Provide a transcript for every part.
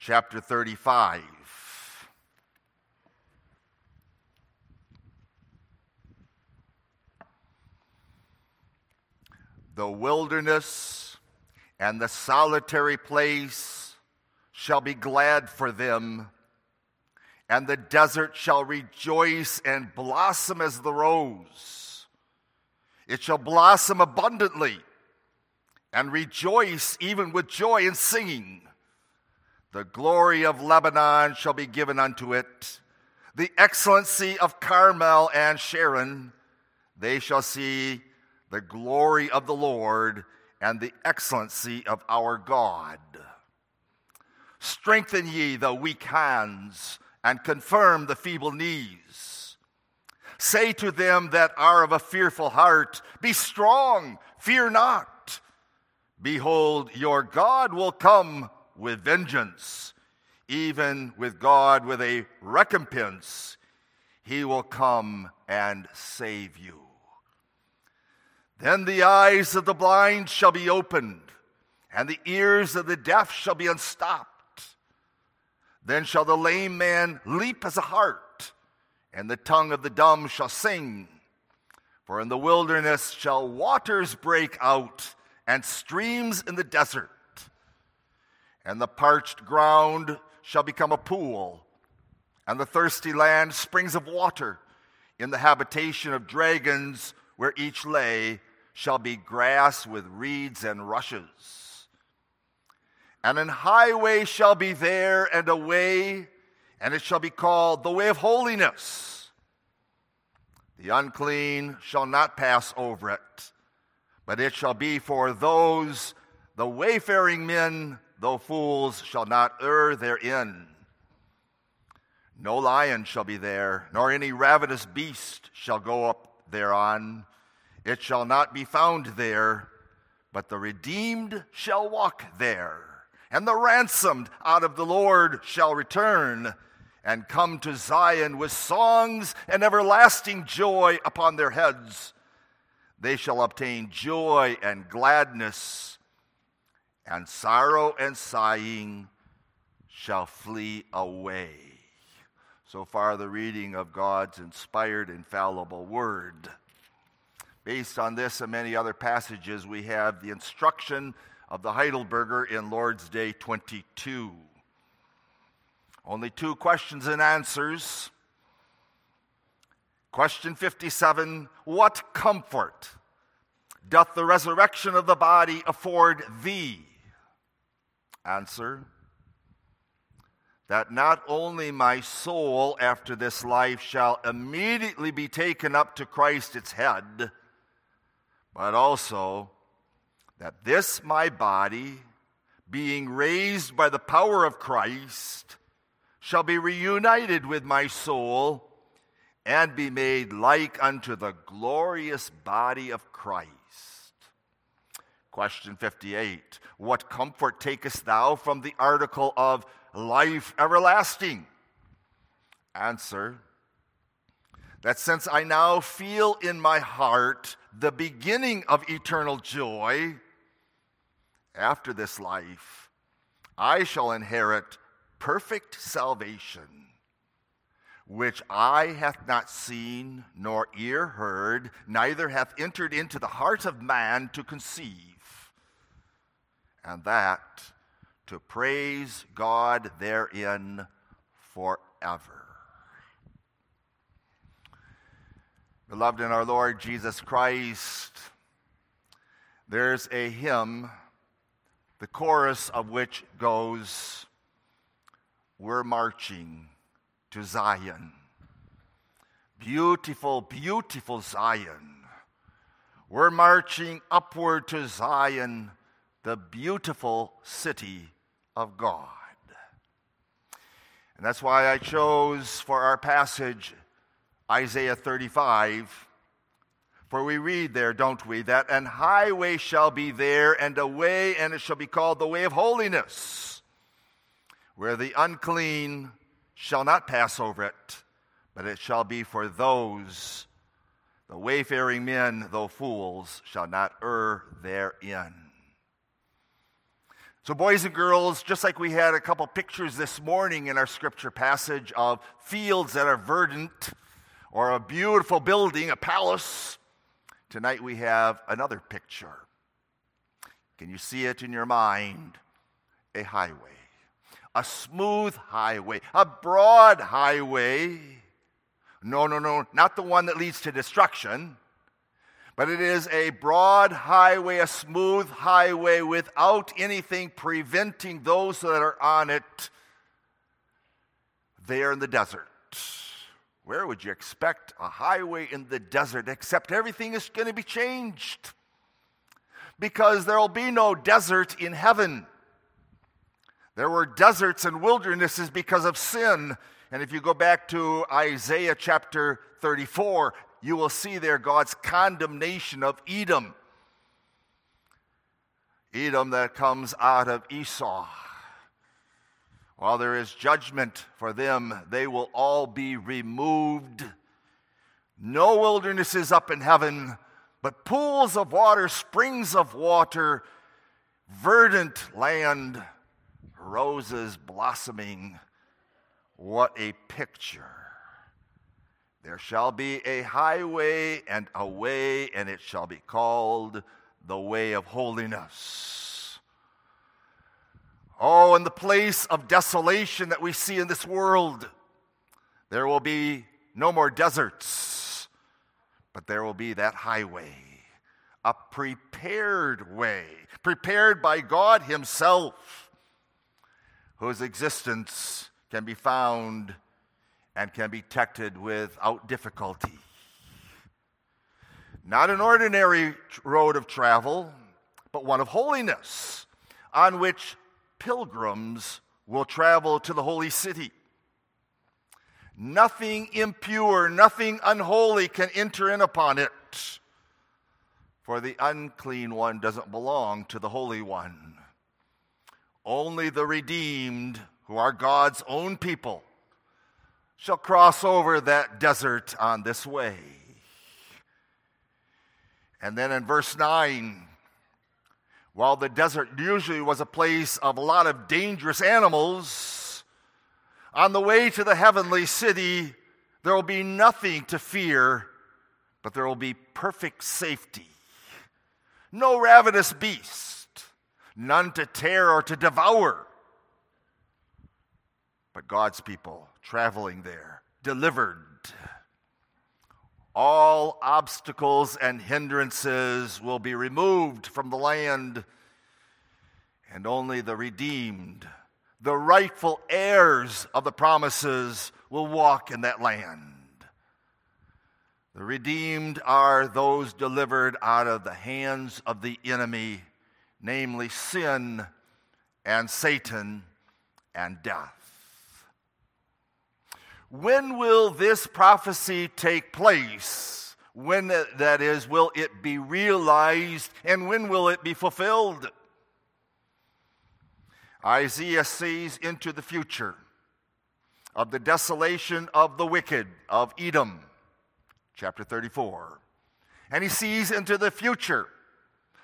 chapter 35. The wilderness and the solitary place shall be glad for them, and the desert shall rejoice and blossom as the rose. It shall blossom abundantly and rejoice even with joy and singing. The glory of Lebanon shall be given unto it, the excellency of Carmel and Sharon. They shall see the glory of the Lord and the excellency of our God. Strengthen ye the weak hands and confirm the feeble knees. Say to them that are of a fearful heart, Be strong, fear not. Behold, your God will come with vengeance, even with God with a recompense. He will come and save you. Then the eyes of the blind shall be opened, and the ears of the deaf shall be unstopped. Then shall the lame man leap as a hart, and the tongue of the dumb shall sing. For in the wilderness shall waters break out, and streams in the desert. And the parched ground shall become a pool, and the thirsty land springs of water. In the habitation of dragons, where each lay, shall be grass with reeds and rushes. And an highway shall be there, and a way, and it shall be called the way of holiness. The unclean shall not pass over it, but it shall be for those, the wayfaring men, though fools, shall not err therein. No lion shall be there, nor any ravenous beast shall go up thereon. It shall not be found there, but the redeemed shall walk there, and the ransomed out of the Lord shall return and come to Zion with songs and everlasting joy upon their heads. They shall obtain joy and gladness, and sorrow and sighing shall flee away. So far, the reading of God's inspired, infallible word. Based on this and many other passages, we have the instruction of the Heidelberger in Lord's Day 22. Only two questions and answers. Question 57 What comfort doth the resurrection of the body afford thee? Answer that not only my soul after this life shall immediately be taken up to Christ its head but also that this my body, being raised by the power of Christ, shall be reunited with my soul and be made like unto the glorious body of Christ. Question 58 What comfort takest thou from the article of life everlasting? Answer that since I now feel in my heart the beginning of eternal joy, after this life, I shall inherit perfect salvation, which eye hath not seen, nor ear heard, neither hath entered into the heart of man to conceive, and that to praise God therein forever. Beloved in our Lord Jesus Christ, there's a hymn, the chorus of which goes, We're marching to Zion. Beautiful, beautiful Zion. We're marching upward to Zion, the beautiful city of God. And that's why I chose for our passage Isaiah 35. For we read there, don't we, that an highway shall be there, and a way, and it shall be called the way of holiness, where the unclean shall not pass over it, but it shall be for those, the wayfaring men, though fools, shall not err therein. So, boys and girls, just like we had a couple pictures this morning in our scripture passage of fields that are verdant or a beautiful building, a palace, tonight we have another picture. Can you see it in your mind? A highway, a smooth highway, a broad highway. No, no, no, not the one that leads to destruction but it is a broad highway, a smooth highway without anything preventing those that are on it there in the desert. Where would you expect a highway in the desert except everything is going to be changed? Because there will be no desert in heaven. There were deserts and wildernesses because of sin. And if you go back to Isaiah chapter 34, you will see there God's condemnation of Edom. Edom that comes out of Esau. While there is judgment for them, they will all be removed. No wilderness is up in heaven, but pools of water, springs of water, verdant land, roses blossoming. What a picture! There shall be a highway and a way, and it shall be called the way of holiness. Oh, in the place of desolation that we see in this world, there will be no more deserts, but there will be that highway, a prepared way, prepared by God Himself, whose existence can be found and can be detected without difficulty. Not an ordinary road of travel, but one of holiness, on which pilgrims will travel to the holy city. Nothing impure, nothing unholy can enter in upon it, for the unclean one doesn't belong to the Holy One. Only the redeemed, who are God's own people, shall cross over that desert on this way. And then in verse 9, while the desert usually was a place of a lot of dangerous animals, on the way to the heavenly city, there will be nothing to fear, but there will be perfect safety. No ravenous beast, none to tear or to devour God's people traveling there, delivered. All obstacles and hindrances will be removed from the land, and only the redeemed, the rightful heirs of the promises, will walk in that land. The redeemed are those delivered out of the hands of the enemy, namely sin and Satan and death. When will this prophecy take place? When, uh, that is, will it be realized and when will it be fulfilled? Isaiah sees into the future of the desolation of the wicked of Edom, chapter 34. And he sees into the future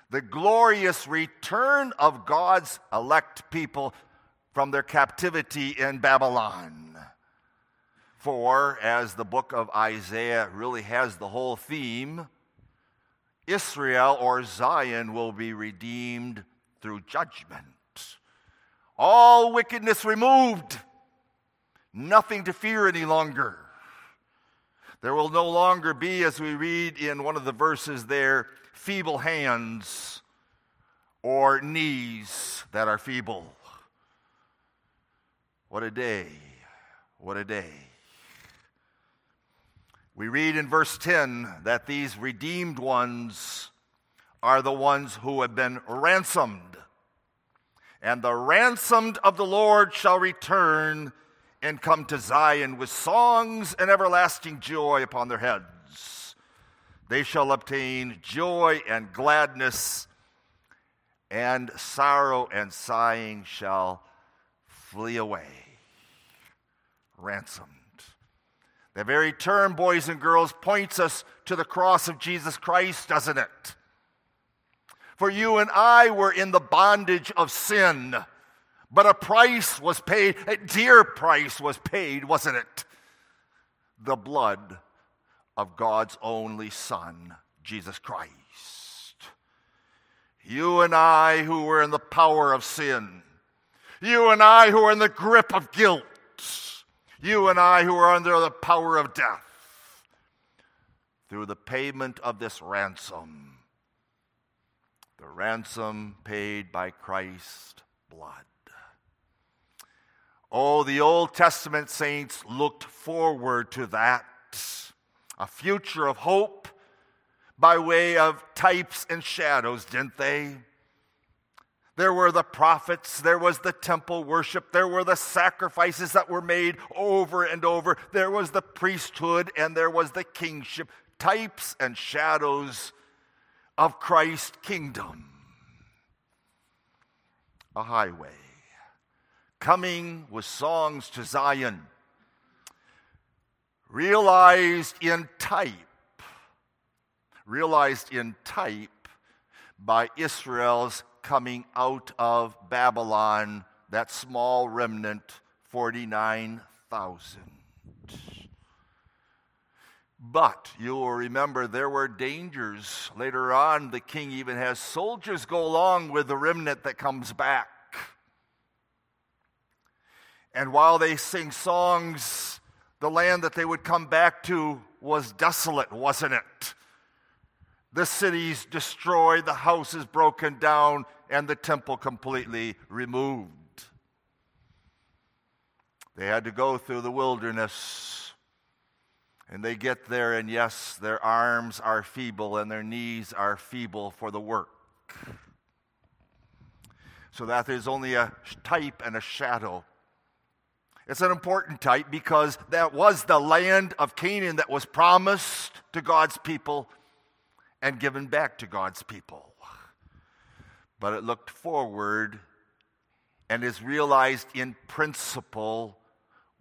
the glorious return of God's elect people from their captivity in Babylon. For, as the book of Isaiah really has the whole theme, Israel or Zion will be redeemed through judgment. All wickedness removed, nothing to fear any longer. There will no longer be, as we read in one of the verses there, feeble hands or knees that are feeble. What a day! What a day. We read in verse 10 that these redeemed ones are the ones who have been ransomed. And the ransomed of the Lord shall return and come to Zion with songs and everlasting joy upon their heads. They shall obtain joy and gladness, and sorrow and sighing shall flee away. Ransomed. The very term, boys and girls, points us to the cross of Jesus Christ, doesn't it? For you and I were in the bondage of sin, but a price was paid, a dear price was paid, wasn't it? The blood of God's only Son, Jesus Christ. You and I, who were in the power of sin, you and I, who are in the grip of guilt, you and I, who are under the power of death, through the payment of this ransom the ransom paid by Christ's blood. Oh, the Old Testament saints looked forward to that, a future of hope by way of types and shadows, didn't they? There were the prophets, there was the temple worship, there were the sacrifices that were made over and over, there was the priesthood, and there was the kingship, types and shadows of Christ's kingdom. A highway coming with songs to Zion, realized in type, realized in type by Israel's coming out of Babylon, that small remnant, 49,000. But you will remember there were dangers. Later on, the king even has soldiers go along with the remnant that comes back. And while they sing songs, the land that they would come back to was desolate, wasn't it? The cities destroyed, the houses broken down, and the temple completely removed. They had to go through the wilderness and they get there, and yes, their arms are feeble and their knees are feeble for the work. So that there's only a type and a shadow. It's an important type because that was the land of Canaan that was promised to God's people and given back to God's people. But it looked forward and is realized in principle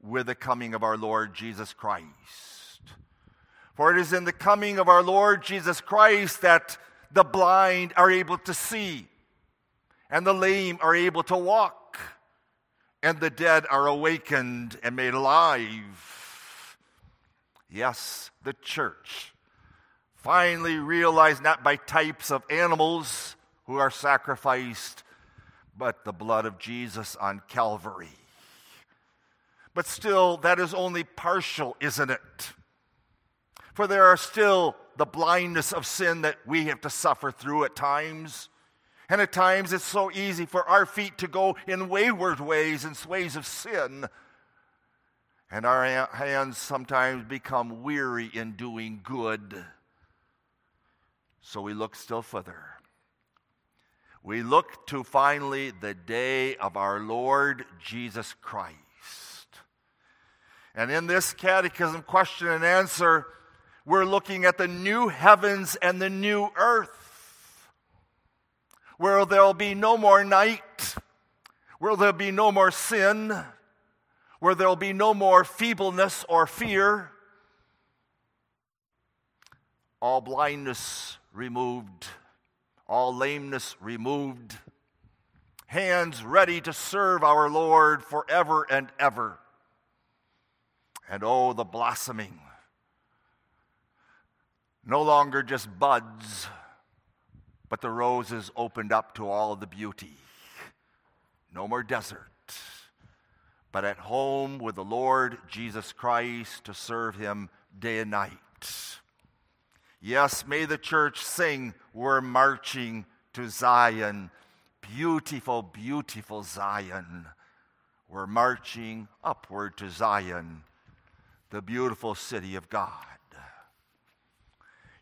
with the coming of our Lord Jesus Christ. For it is in the coming of our Lord Jesus Christ that the blind are able to see, and the lame are able to walk, and the dead are awakened and made alive. Yes, the church finally realized not by types of animals who are sacrificed, but the blood of Jesus on Calvary. But still, that is only partial, isn't it? For there are still the blindness of sin that we have to suffer through at times. And at times it's so easy for our feet to go in wayward ways and ways of sin. And our hands sometimes become weary in doing good. So we look still further. We look to finally the day of our Lord Jesus Christ. And in this catechism question and answer, we're looking at the new heavens and the new earth, where there'll be no more night, where there'll be no more sin, where there'll be no more feebleness or fear, all blindness removed, all lameness removed, hands ready to serve our Lord forever and ever. And oh, the blossoming no longer just buds, but the roses opened up to all the beauty. No more desert, but at home with the Lord Jesus Christ to serve him day and night. Yes, may the church sing, We're marching to Zion. Beautiful, beautiful Zion. We're marching upward to Zion, the beautiful city of God.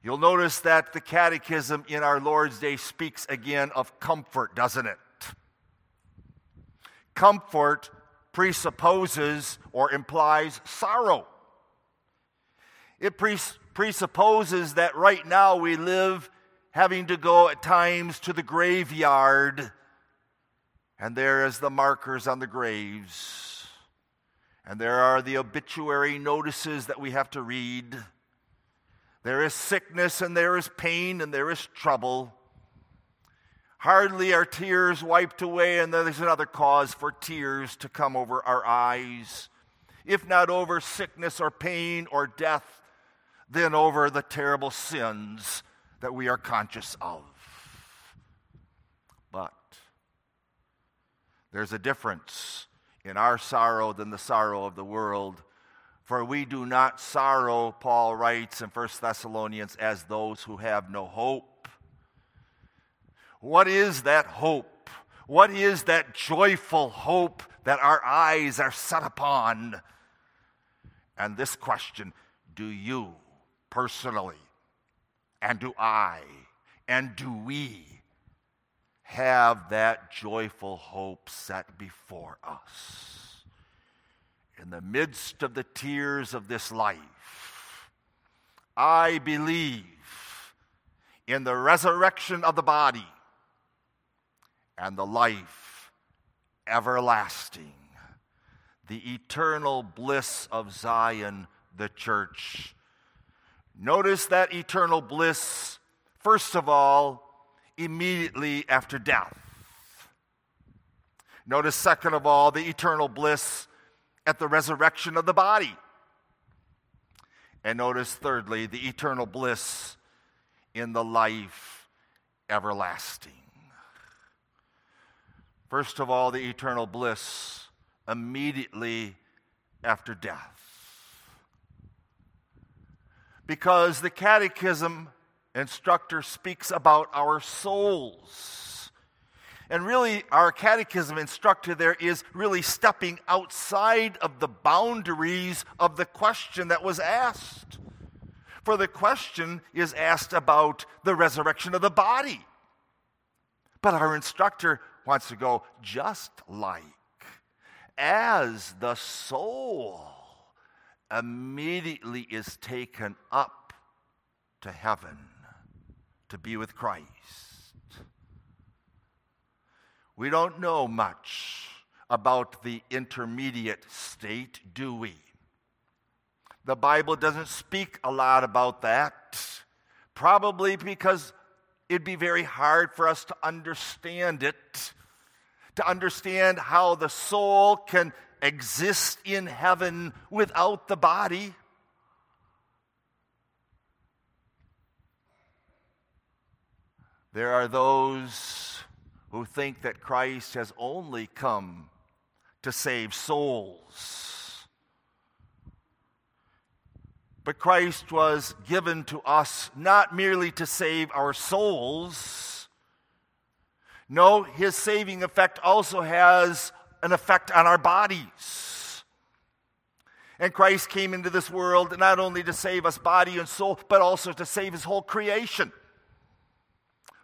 You'll notice that the catechism in our Lord's Day speaks again of comfort, doesn't it? Comfort presupposes or implies sorrow. It presupposes that right now we live having to go at times to the graveyard, and there is the markers on the graves, and there are the obituary notices that we have to read there is sickness and there is pain and there is trouble. Hardly are tears wiped away, and there's another cause for tears to come over our eyes. If not over sickness or pain or death, then over the terrible sins that we are conscious of. But there's a difference in our sorrow than the sorrow of the world. For we do not sorrow, Paul writes in 1 Thessalonians, as those who have no hope. What is that hope? What is that joyful hope that our eyes are set upon? And this question do you personally, and do I, and do we have that joyful hope set before us? In the midst of the tears of this life, I believe in the resurrection of the body and the life everlasting, the eternal bliss of Zion, the church. Notice that eternal bliss, first of all, immediately after death. Notice, second of all, the eternal bliss at the resurrection of the body. And notice, thirdly, the eternal bliss in the life everlasting. First of all, the eternal bliss immediately after death. Because the catechism instructor speaks about our souls. And really, our catechism instructor there is really stepping outside of the boundaries of the question that was asked. For the question is asked about the resurrection of the body. But our instructor wants to go just like as the soul immediately is taken up to heaven to be with Christ. We don't know much about the intermediate state, do we? The Bible doesn't speak a lot about that, probably because it'd be very hard for us to understand it, to understand how the soul can exist in heaven without the body. There are those who think that Christ has only come to save souls. But Christ was given to us not merely to save our souls. No, his saving effect also has an effect on our bodies. And Christ came into this world not only to save us body and soul, but also to save his whole creation.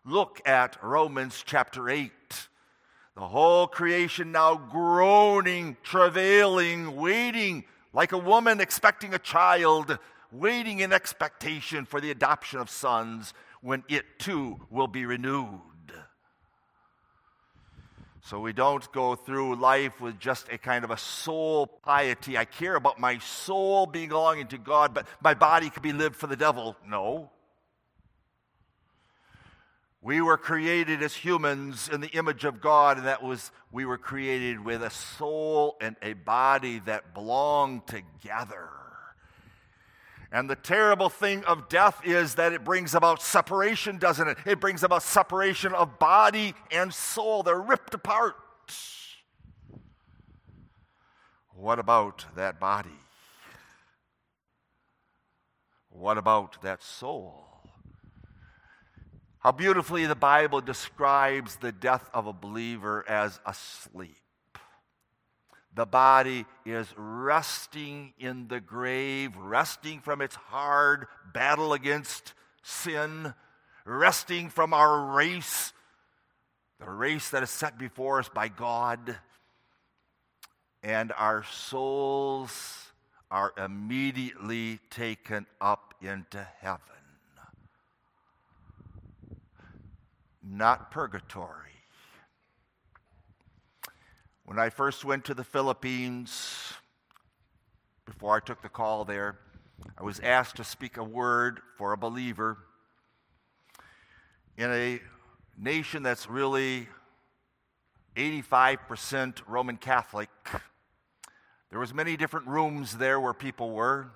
Look at Romans chapter 8. The whole creation now groaning, travailing, waiting like a woman expecting a child, waiting in expectation for the adoption of sons when it too will be renewed. So we don't go through life with just a kind of a soul piety. I care about my soul belonging to God, but my body can be lived for the devil. No. We were created as humans in the image of God, and that was, we were created with a soul and a body that belong together. And the terrible thing of death is that it brings about separation, doesn't it? It brings about separation of body and soul. They're ripped apart. What about that body? What about that soul? How beautifully the Bible describes the death of a believer as asleep. The body is resting in the grave, resting from its hard battle against sin, resting from our race, the race that is set before us by God. And our souls are immediately taken up into heaven. not purgatory. When I first went to the Philippines, before I took the call there, I was asked to speak a word for a believer in a nation that's really 85% Roman Catholic. There was many different rooms there where people were,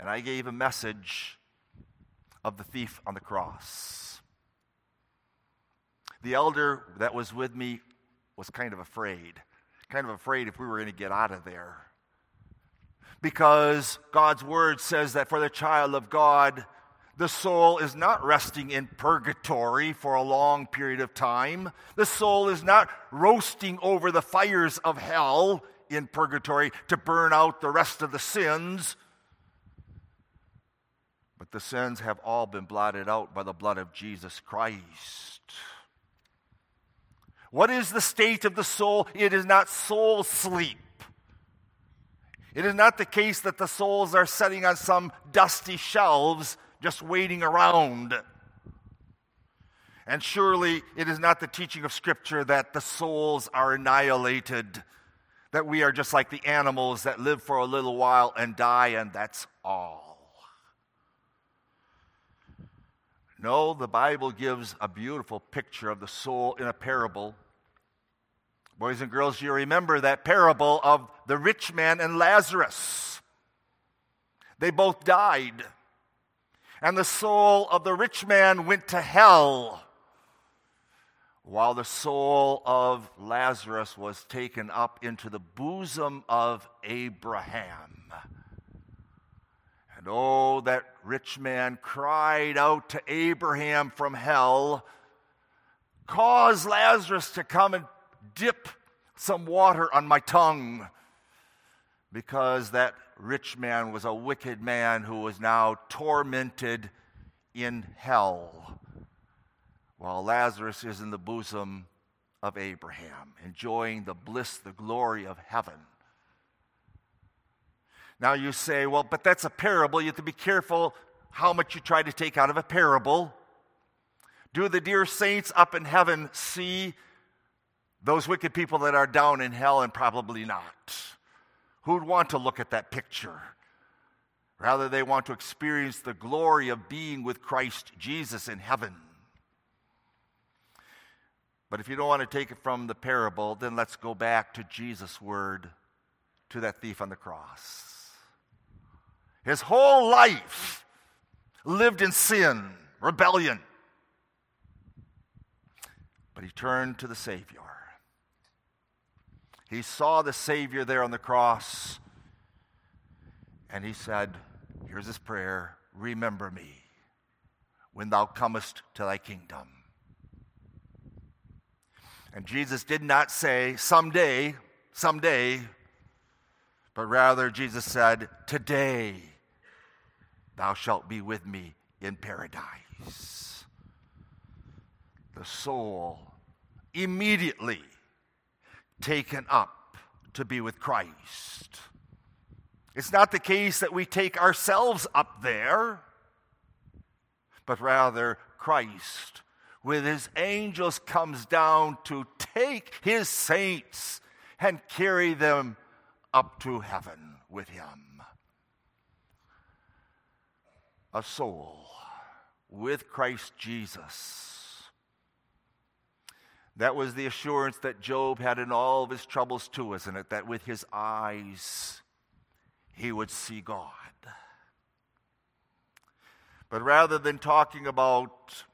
and I gave a message of the thief on the cross. The elder that was with me was kind of afraid, kind of afraid if we were going to get out of there. Because God's word says that for the child of God, the soul is not resting in purgatory for a long period of time. The soul is not roasting over the fires of hell in purgatory to burn out the rest of the sins. But the sins have all been blotted out by the blood of Jesus Christ. What is the state of the soul? It is not soul sleep. It is not the case that the souls are sitting on some dusty shelves just waiting around. And surely it is not the teaching of Scripture that the souls are annihilated, that we are just like the animals that live for a little while and die, and that's all. No, the Bible gives a beautiful picture of the soul in a parable. Boys and girls, you remember that parable of the rich man and Lazarus. They both died and the soul of the rich man went to hell, while the soul of Lazarus was taken up into the bosom of Abraham. And oh, that rich man cried out to Abraham from hell, Cause Lazarus to come and dip some water on my tongue, because that rich man was a wicked man who was now tormented in hell, while Lazarus is in the bosom of Abraham, enjoying the bliss, the glory of heaven. Now you say, well, but that's a parable. You have to be careful how much you try to take out of a parable. Do the dear saints up in heaven see those wicked people that are down in hell? And probably not. Who'd want to look at that picture? Rather, they want to experience the glory of being with Christ Jesus in heaven. But if you don't want to take it from the parable, then let's go back to Jesus' word to that thief on the cross. His whole life lived in sin, rebellion. But he turned to the Savior. He saw the Savior there on the cross, and he said, Here's his prayer Remember me when thou comest to thy kingdom. And Jesus did not say, Someday, someday, but rather Jesus said, Today thou shalt be with me in paradise. The soul immediately taken up to be with Christ. It's not the case that we take ourselves up there, but rather Christ, with his angels, comes down to take his saints and carry them up to heaven with him. A soul with Christ Jesus that was the assurance that Job had in all of his troubles, too, isn't it? That with his eyes he would see God. But rather than talking about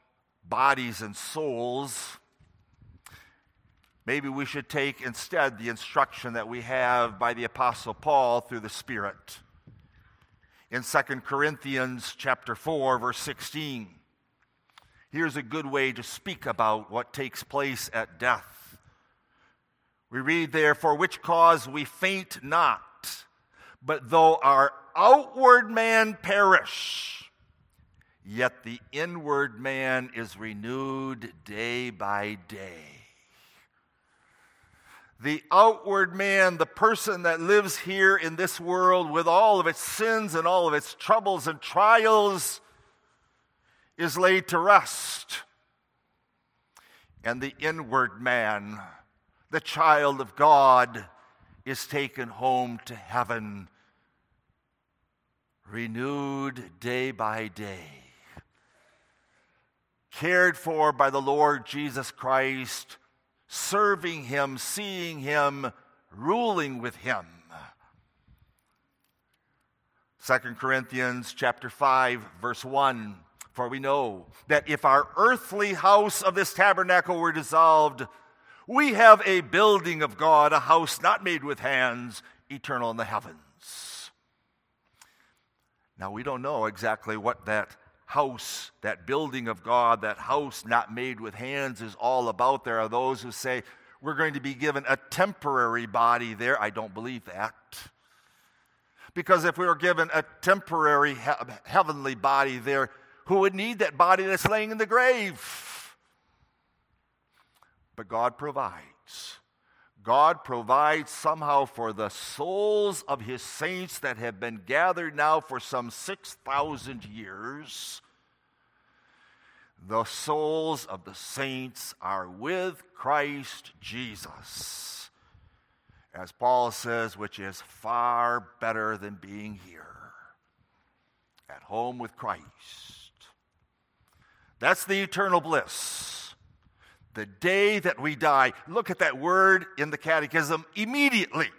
bodies and souls, maybe we should take instead the instruction that we have by the apostle Paul through the Spirit. In 2 Corinthians chapter 4 verse 16, Here's a good way to speak about what takes place at death. We read there, For which cause we faint not, but though our outward man perish, yet the inward man is renewed day by day. The outward man, the person that lives here in this world with all of its sins and all of its troubles and trials, is laid to rest. And the inward man, the child of God, is taken home to heaven, renewed day by day. cared for by the Lord Jesus Christ, serving Him, seeing Him, ruling with Him. 2 Corinthians chapter 5 verse 1 for we know that if our earthly house of this tabernacle were dissolved we have a building of God a house not made with hands eternal in the heavens. Now we don't know exactly what that house that building of God that house not made with hands is all about. There are those who say we're going to be given a temporary body there. I don't believe that. Because if we were given a temporary he- heavenly body there, who would need that body that's laying in the grave? But God provides. God provides somehow for the souls of his saints that have been gathered now for some 6,000 years. The souls of the saints are with Christ Jesus as Paul says, which is far better than being here at home with Christ. That's the eternal bliss. The day that we die, look at that word in the catechism immediately.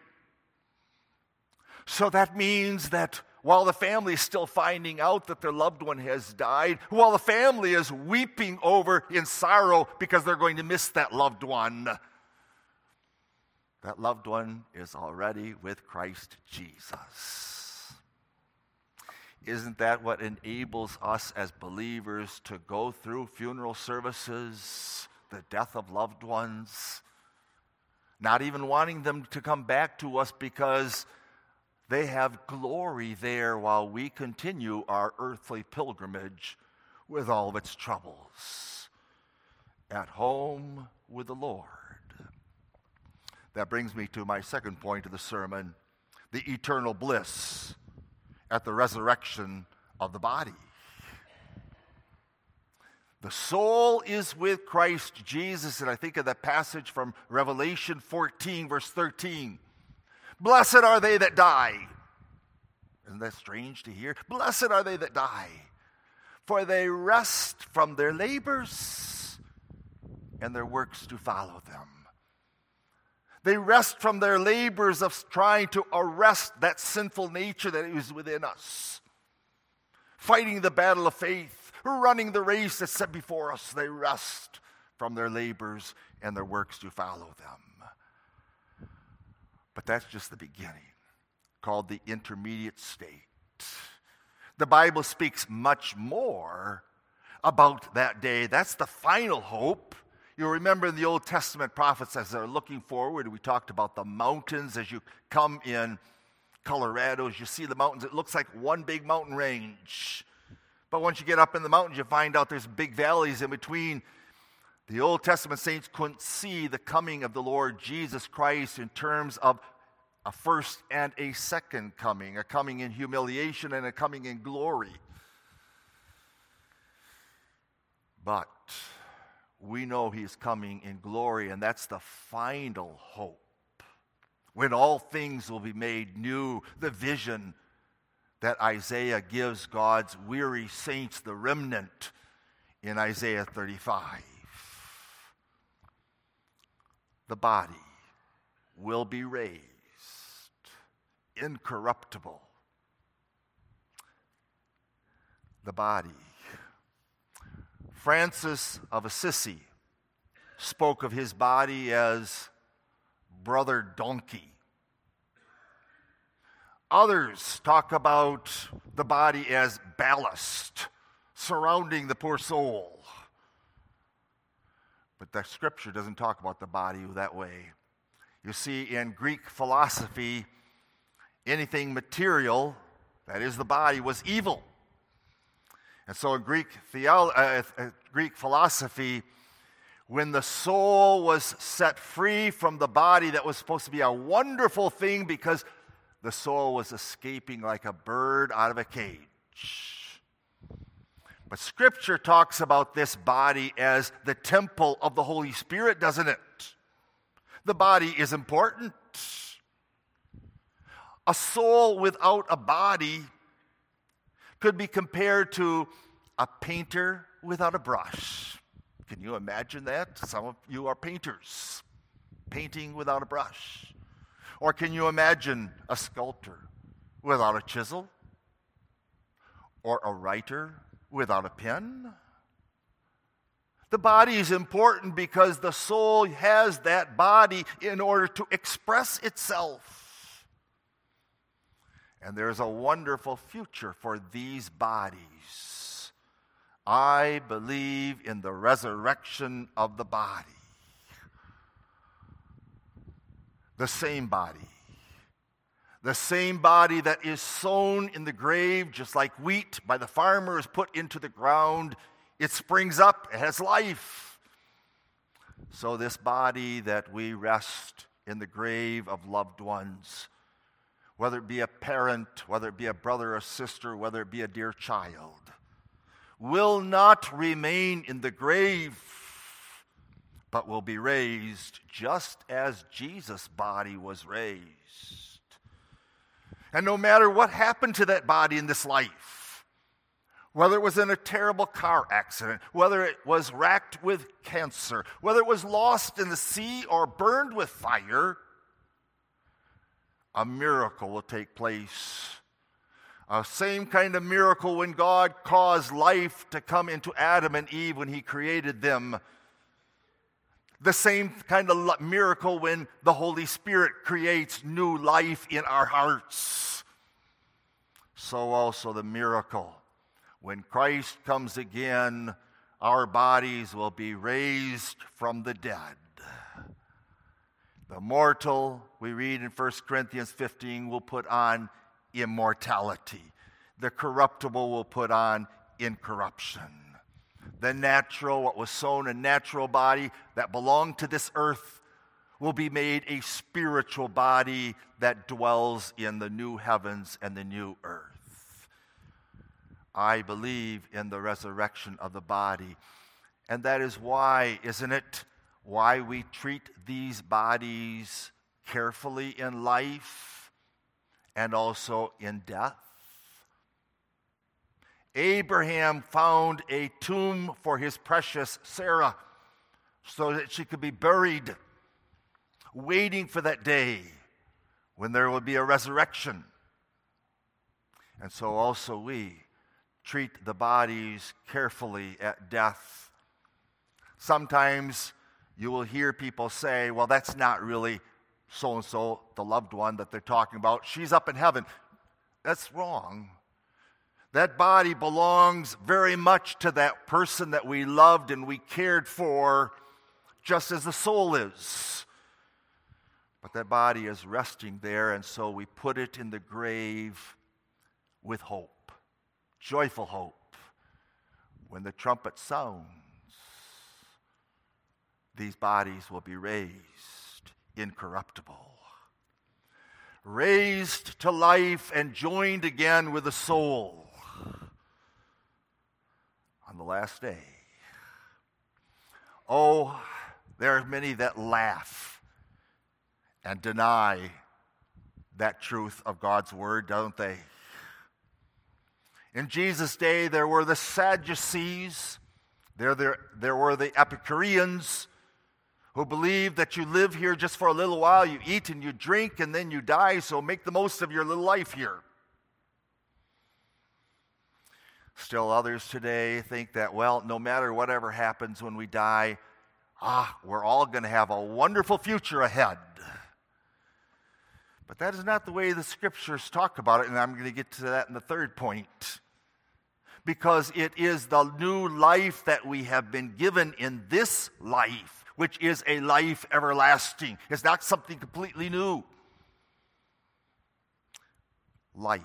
So that means that while the family is still finding out that their loved one has died, while the family is weeping over in sorrow because they're going to miss that loved one, that loved one is already with Christ Jesus. Isn't that what enables us as believers to go through funeral services, the death of loved ones, not even wanting them to come back to us because they have glory there while we continue our earthly pilgrimage with all of its troubles? At home with the Lord. That brings me to my second point of the sermon the eternal bliss at the resurrection of the body. The soul is with Christ Jesus, and I think of that passage from Revelation 14, verse 13. Blessed are they that die. Isn't that strange to hear? Blessed are they that die, for they rest from their labors, and their works do follow them. They rest from their labors of trying to arrest that sinful nature that is within us. Fighting the battle of faith, running the race that's set before us, they rest from their labors and their works to follow them. But that's just the beginning, called the intermediate state. The Bible speaks much more about that day. That's the final hope You'll remember in the Old Testament prophets as they're looking forward, we talked about the mountains as you come in Colorado, as you see the mountains, it looks like one big mountain range. But once you get up in the mountains, you find out there's big valleys in between. The Old Testament saints couldn't see the coming of the Lord Jesus Christ in terms of a first and a second coming, a coming in humiliation and a coming in glory. But we know he's coming in glory, and that's the final hope. When all things will be made new, the vision that Isaiah gives God's weary saints, the remnant, in Isaiah 35. The body will be raised, incorruptible. The body Francis of Assisi spoke of his body as brother donkey. Others talk about the body as ballast surrounding the poor soul. But the scripture doesn't talk about the body that way. You see, in Greek philosophy, anything material, that is the body, was evil. And so in Greek, theolo- uh, uh, Greek philosophy, when the soul was set free from the body, that was supposed to be a wonderful thing because the soul was escaping like a bird out of a cage. But Scripture talks about this body as the temple of the Holy Spirit, doesn't it? The body is important. A soul without a body could be compared to a painter without a brush. Can you imagine that? Some of you are painters, painting without a brush. Or can you imagine a sculptor without a chisel? Or a writer without a pen? The body is important because the soul has that body in order to express itself. And there's a wonderful future for these bodies. I believe in the resurrection of the body. The same body. The same body that is sown in the grave, just like wheat by the farmer is put into the ground it springs up, it has life. So, this body that we rest in the grave of loved ones, whether it be a parent, whether it be a brother or sister, whether it be a dear child, will not remain in the grave, but will be raised just as Jesus' body was raised. And no matter what happened to that body in this life, whether it was in a terrible car accident, whether it was racked with cancer, whether it was lost in the sea or burned with fire, a miracle will take place. A same kind of miracle when God caused life to come into Adam and Eve when He created them. The same kind of miracle when the Holy Spirit creates new life in our hearts. So also the miracle when Christ comes again, our bodies will be raised from the dead. The mortal, we read in 1 Corinthians 15, will put on immortality. The corruptible will put on incorruption. The natural, what was sown a natural body that belonged to this earth, will be made a spiritual body that dwells in the new heavens and the new earth. I believe in the resurrection of the body. And that is why, isn't it, why we treat these bodies carefully in life and also in death? Abraham found a tomb for his precious Sarah so that she could be buried, waiting for that day when there will be a resurrection. And so also we treat the bodies carefully at death. Sometimes you will hear people say, well, that's not really so and so, the loved one that they're talking about. She's up in heaven. That's wrong. That body belongs very much to that person that we loved and we cared for, just as the soul is. But that body is resting there, and so we put it in the grave with hope joyful hope when the trumpet sounds, these bodies will be raised incorruptible, raised to life and joined again with the soul on the last day. Oh, there are many that laugh and deny that truth of God's word, don't they? In Jesus' day, there were the Sadducees, there, there, there were the Epicureans who believe that you live here just for a little while, you eat and you drink, and then you die, so make the most of your little life here. Still, others today think that, well, no matter whatever happens when we die, ah, we're all going to have a wonderful future ahead. But that is not the way the scriptures talk about it, and I'm going to get to that in the third point because it is the new life that we have been given in this life, which is a life everlasting. It's not something completely new. Life.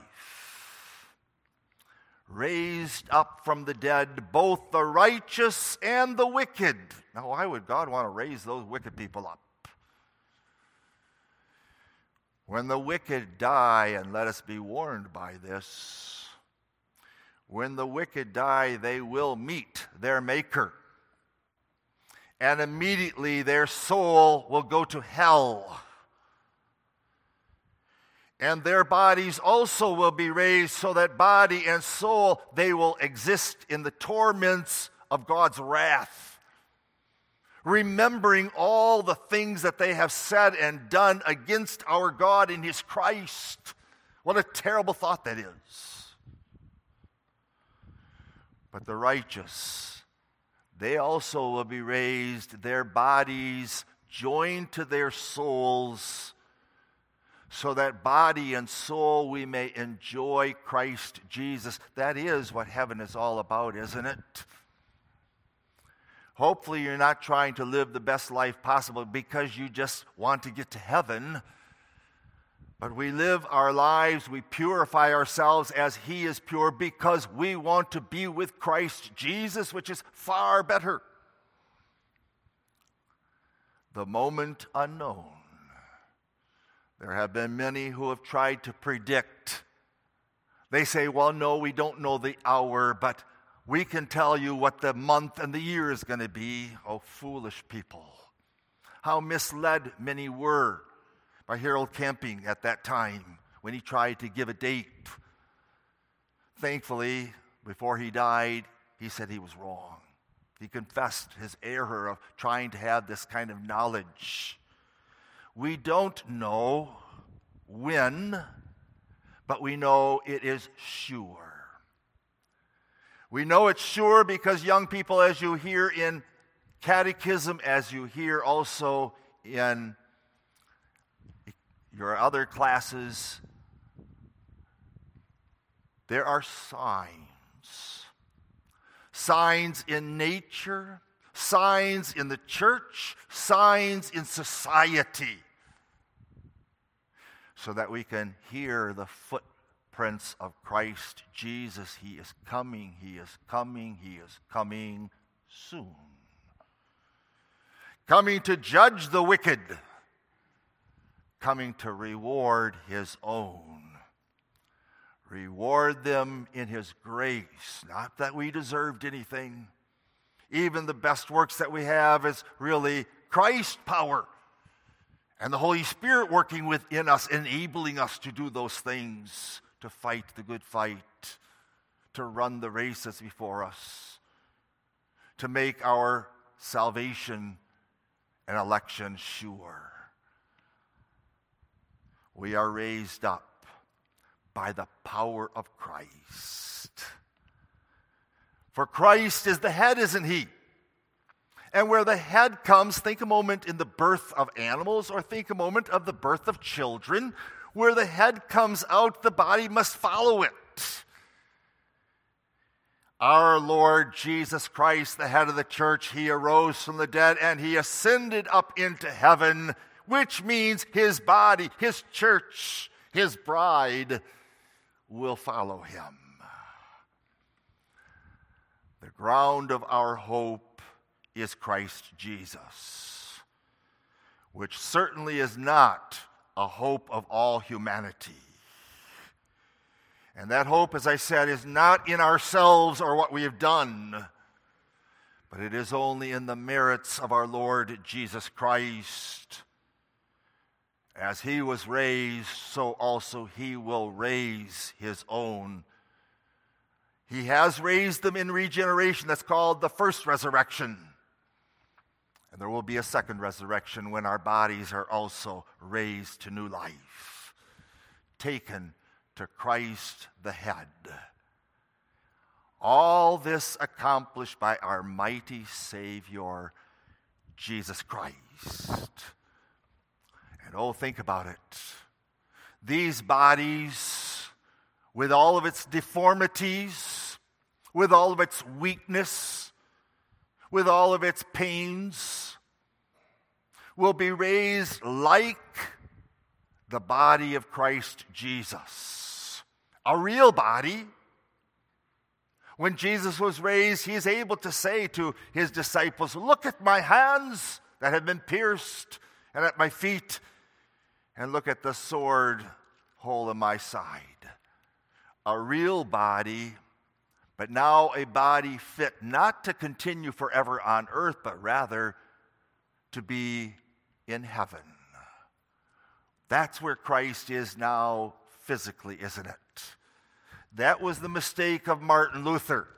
Raised up from the dead, both the righteous and the wicked. Now, why would God want to raise those wicked people up? When the wicked die, and let us be warned by this, when the wicked die, they will meet their Maker. And immediately their soul will go to hell. and their bodies also will be raised so that body and soul they will exist in the torments of God's wrath remembering all the things that they have said and done against our God in his Christ what a terrible thought that is but the righteous they also will be raised their bodies joined to their souls so that body and soul we may enjoy Christ Jesus. That is what heaven is all about, isn't it? Hopefully, you're not trying to live the best life possible because you just want to get to heaven. But we live our lives, we purify ourselves as He is pure because we want to be with Christ Jesus, which is far better. The moment unknown. There have been many who have tried to predict. They say, well, no, we don't know the hour, but we can tell you what the month and the year is going to be. Oh, foolish people. How misled many were by Harold Camping at that time when he tried to give a date. Thankfully, before he died, he said he was wrong. He confessed his error of trying to have this kind of knowledge. We don't know when, but we know it is sure. We know it's sure because young people, as you hear in catechism, as you hear also in your other classes, there are signs. Signs in nature, signs in the church, signs in society, so that we can hear the footprints of Christ Jesus. He is coming, He is coming, He is coming soon. Coming to judge the wicked, coming to reward His own reward them in his grace. Not that we deserved anything, even the best works that we have is really Christ power and the Holy Spirit working within us, enabling us to do those things, to fight the good fight, to run the race that's before us, to make our salvation and election sure. We are raised up by the power of Christ. For Christ is the head, isn't he? And where the head comes, think a moment in the birth of animals or think a moment of the birth of children. Where the head comes out, the body must follow it. Our Lord Jesus Christ, the head of the church, he arose from the dead and he ascended up into heaven, which means his body, his church, his bride will follow him. The ground of our hope is Christ Jesus, which certainly is not a hope of all humanity. And that hope, as I said, is not in ourselves or what we have done, but it is only in the merits of our Lord Jesus Christ. As he was raised, so also he will raise his own he has raised them in regeneration. That's called the first resurrection. And there will be a second resurrection when our bodies are also raised to new life, taken to Christ the head. All this accomplished by our mighty Savior, Jesus Christ. And oh, think about it. These bodies, with all of its deformities, with all of its weakness, with all of its pains, will be raised like the body of Christ Jesus. A real body. When Jesus was raised, he is able to say to his disciples, Look at my hands that have been pierced, and at my feet, and look at the sword hole in my side. A real body but now a body fit not to continue forever on earth, but rather to be in heaven. That's where Christ is now physically, isn't it? That was the mistake of Martin Luther,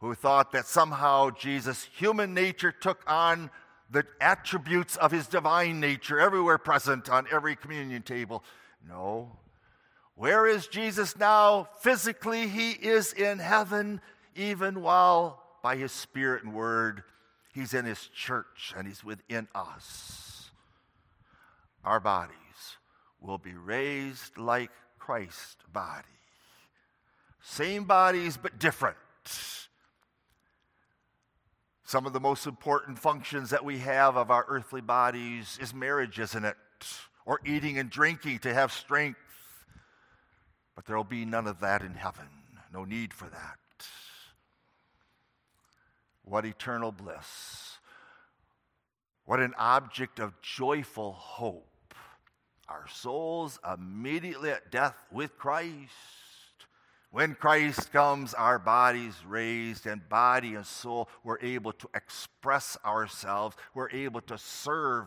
who thought that somehow Jesus' human nature took on the attributes of his divine nature everywhere present on every communion table. No. Where is Jesus now? Physically, he is in heaven, even while by his Spirit and Word, he's in his church and he's within us. Our bodies will be raised like Christ's body. Same bodies, but different. Some of the most important functions that we have of our earthly bodies is marriage, isn't it? Or eating and drinking to have strength. But there will be none of that in heaven. No need for that. What eternal bliss. What an object of joyful hope our souls immediately at death with Christ. When Christ comes, our bodies raised, and body and soul, we're able to express ourselves, we're able to serve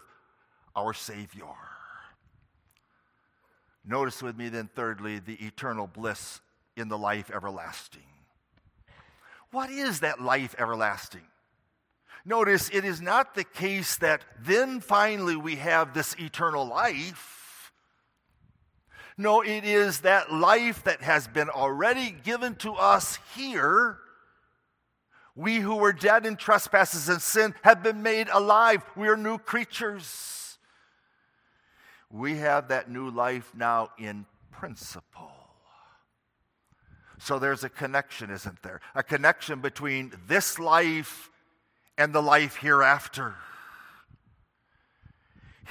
our Savior. Notice with me, then, thirdly, the eternal bliss in the life everlasting. What is that life everlasting? Notice it is not the case that then finally we have this eternal life. No, it is that life that has been already given to us here. We who were dead in trespasses and sin have been made alive. We are new creatures. We have that new life now in principle. So there's a connection, isn't there? A connection between this life and the life hereafter.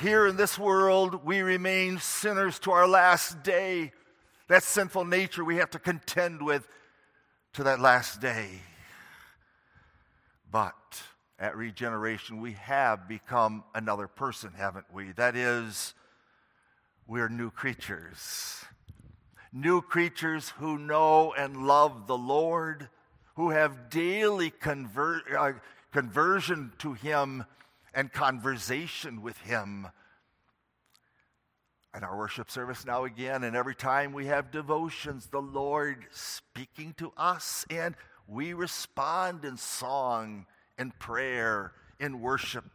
Here in this world, we remain sinners to our last day. That sinful nature we have to contend with to that last day. But at regeneration, we have become another person, haven't we? That is, we're new creatures. New creatures who know and love the Lord, who have daily conver- uh, conversion to Him and conversation with Him. And our worship service now again, and every time we have devotions, the Lord speaking to us, and we respond in song, in prayer, in worship.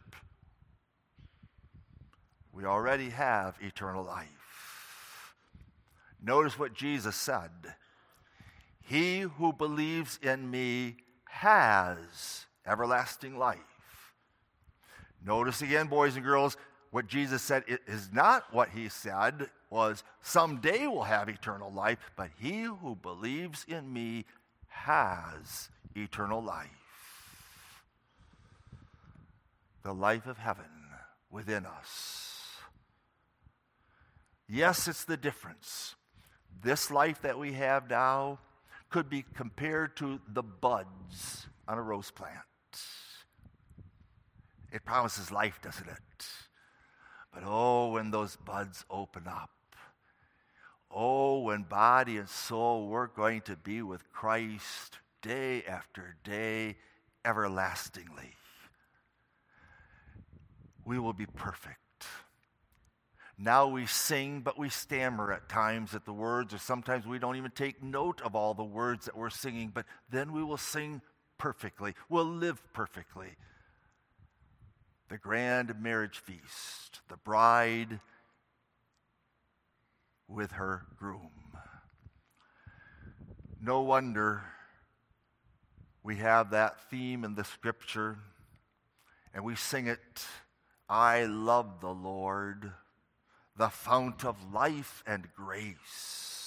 We already have eternal life. Notice what Jesus said He who believes in me has everlasting life. Notice again, boys and girls, what Jesus said is not what he said was someday we'll have eternal life, but he who believes in me has eternal life. The life of heaven within us. Yes, it's the difference. This life that we have now could be compared to the buds on a rose plant. It promises life, doesn't it? But oh, when those buds open up, oh, when body and soul we're going to be with Christ day after day, everlastingly. We will be perfect. Now we sing, but we stammer at times at the words, or sometimes we don't even take note of all the words that we're singing, but then we will sing perfectly. We'll live perfectly the grand marriage feast, the bride with her groom. No wonder we have that theme in the scripture and we sing it I love the Lord, the fount of life and grace.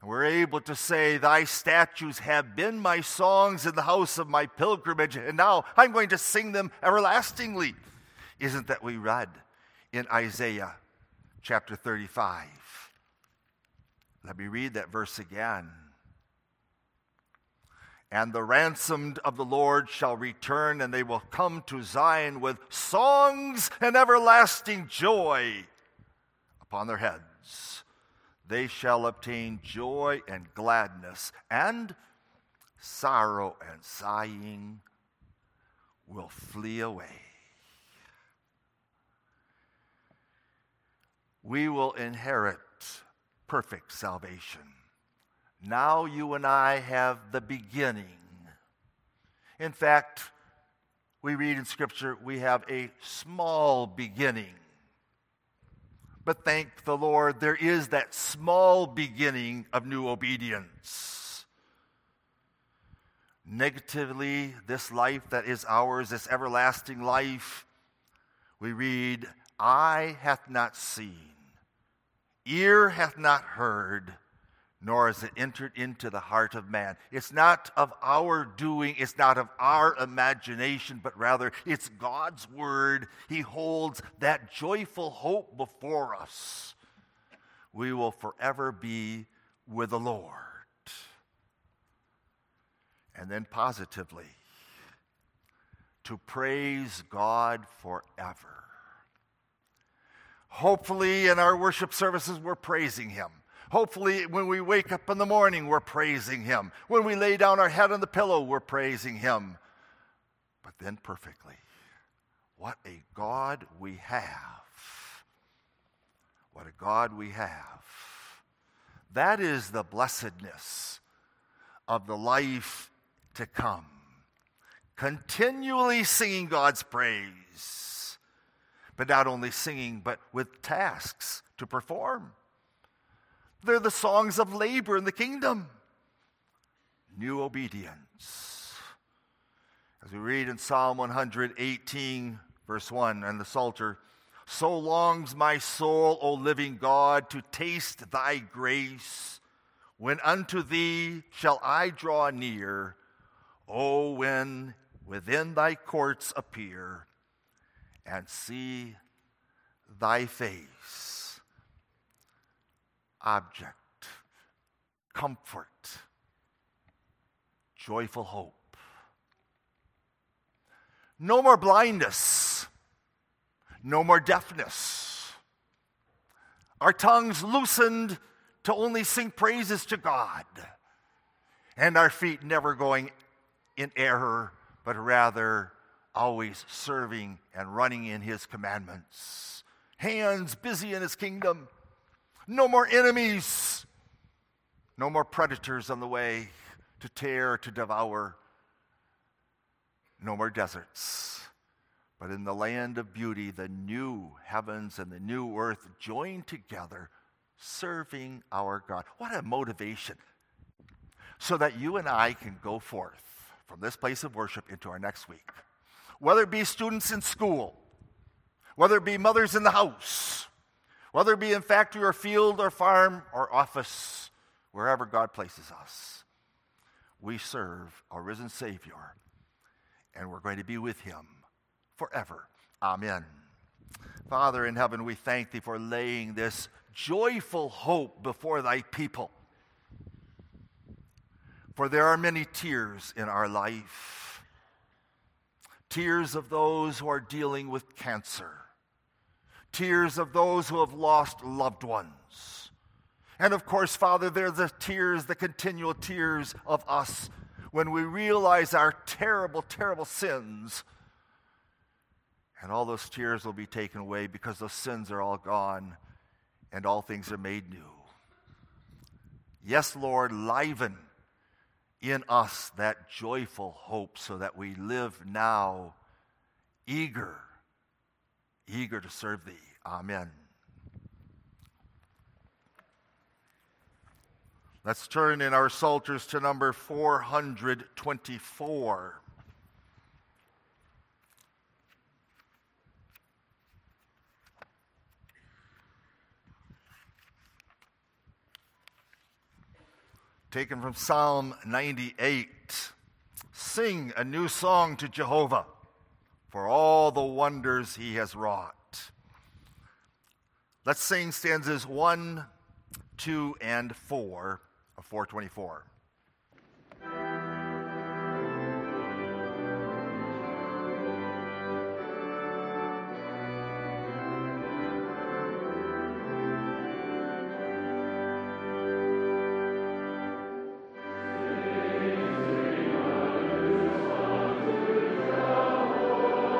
And we're able to say, Thy statutes have been my songs in the house of my pilgrimage, and now I'm going to sing them everlastingly. Isn't that we read in Isaiah chapter 35? Let me read that verse again. And the ransomed of the Lord shall return, and they will come to Zion with songs and everlasting joy upon their heads they shall obtain joy and gladness, and sorrow and sighing will flee away. we will inherit perfect salvation. Now you and I have the beginning. In fact, we read in Scripture we have a small beginning. But thank the Lord, there is that small beginning of new obedience. Negatively, this life that is ours, this everlasting life, we read, Eye hath not seen, ear hath not heard, nor has it entered into the heart of man. It's not of our doing, it's not of our imagination, but rather it's God's word. He holds that joyful hope before us. We will forever be with the Lord. And then positively, to praise God forever. Hopefully, in our worship services, we're praising Him. Hopefully, when we wake up in the morning, we're praising Him. When we lay down our head on the pillow, we're praising Him. But then, perfectly, what a God we have. What a God we have. That is the blessedness of the life to come. Continually singing God's praise, but not only singing, but with tasks to perform. They're the songs of labor in the kingdom. New obedience. As we read in Psalm 118, verse 1, and the Psalter, so longs my soul, O living God, to taste thy grace. When unto thee shall I draw near, O when within thy courts appear and see thy face object, comfort, joyful hope. No more blindness, no more deafness. Our tongues loosened to only sing praises to God, and our feet never going in error, but rather always serving and running in His commandments. Hands busy in His kingdom no more enemies. No more predators on the way to tear, to devour. No more deserts. But in the land of beauty, the new heavens and the new earth join together, serving our God. What a motivation. So that you and I can go forth from this place of worship into our next week. Whether it be students in school, whether it be mothers in the house, whether it be in factory or field or farm or office, wherever God places us. We serve our risen Savior, and we're going to be with him forever. Amen. Father in heaven, we thank thee for laying this joyful hope before thy people. For there are many tears in our life tears of those who are dealing with cancer tears of those who have lost loved ones. And of course, Father, they're the tears, the continual tears of us when we realize our terrible, terrible sins. And all those tears will be taken away because those sins are all gone and all things are made new. Yes, Lord, liven in us that joyful hope so that we live now eager eager to serve thee. Amen. Let's turn in our Psalters to number 424. Taken from Psalm 98. Sing a new song to Jehovah for all the wonders he has wrought. Let's sing stanzas 1, 2, and 4 of 424.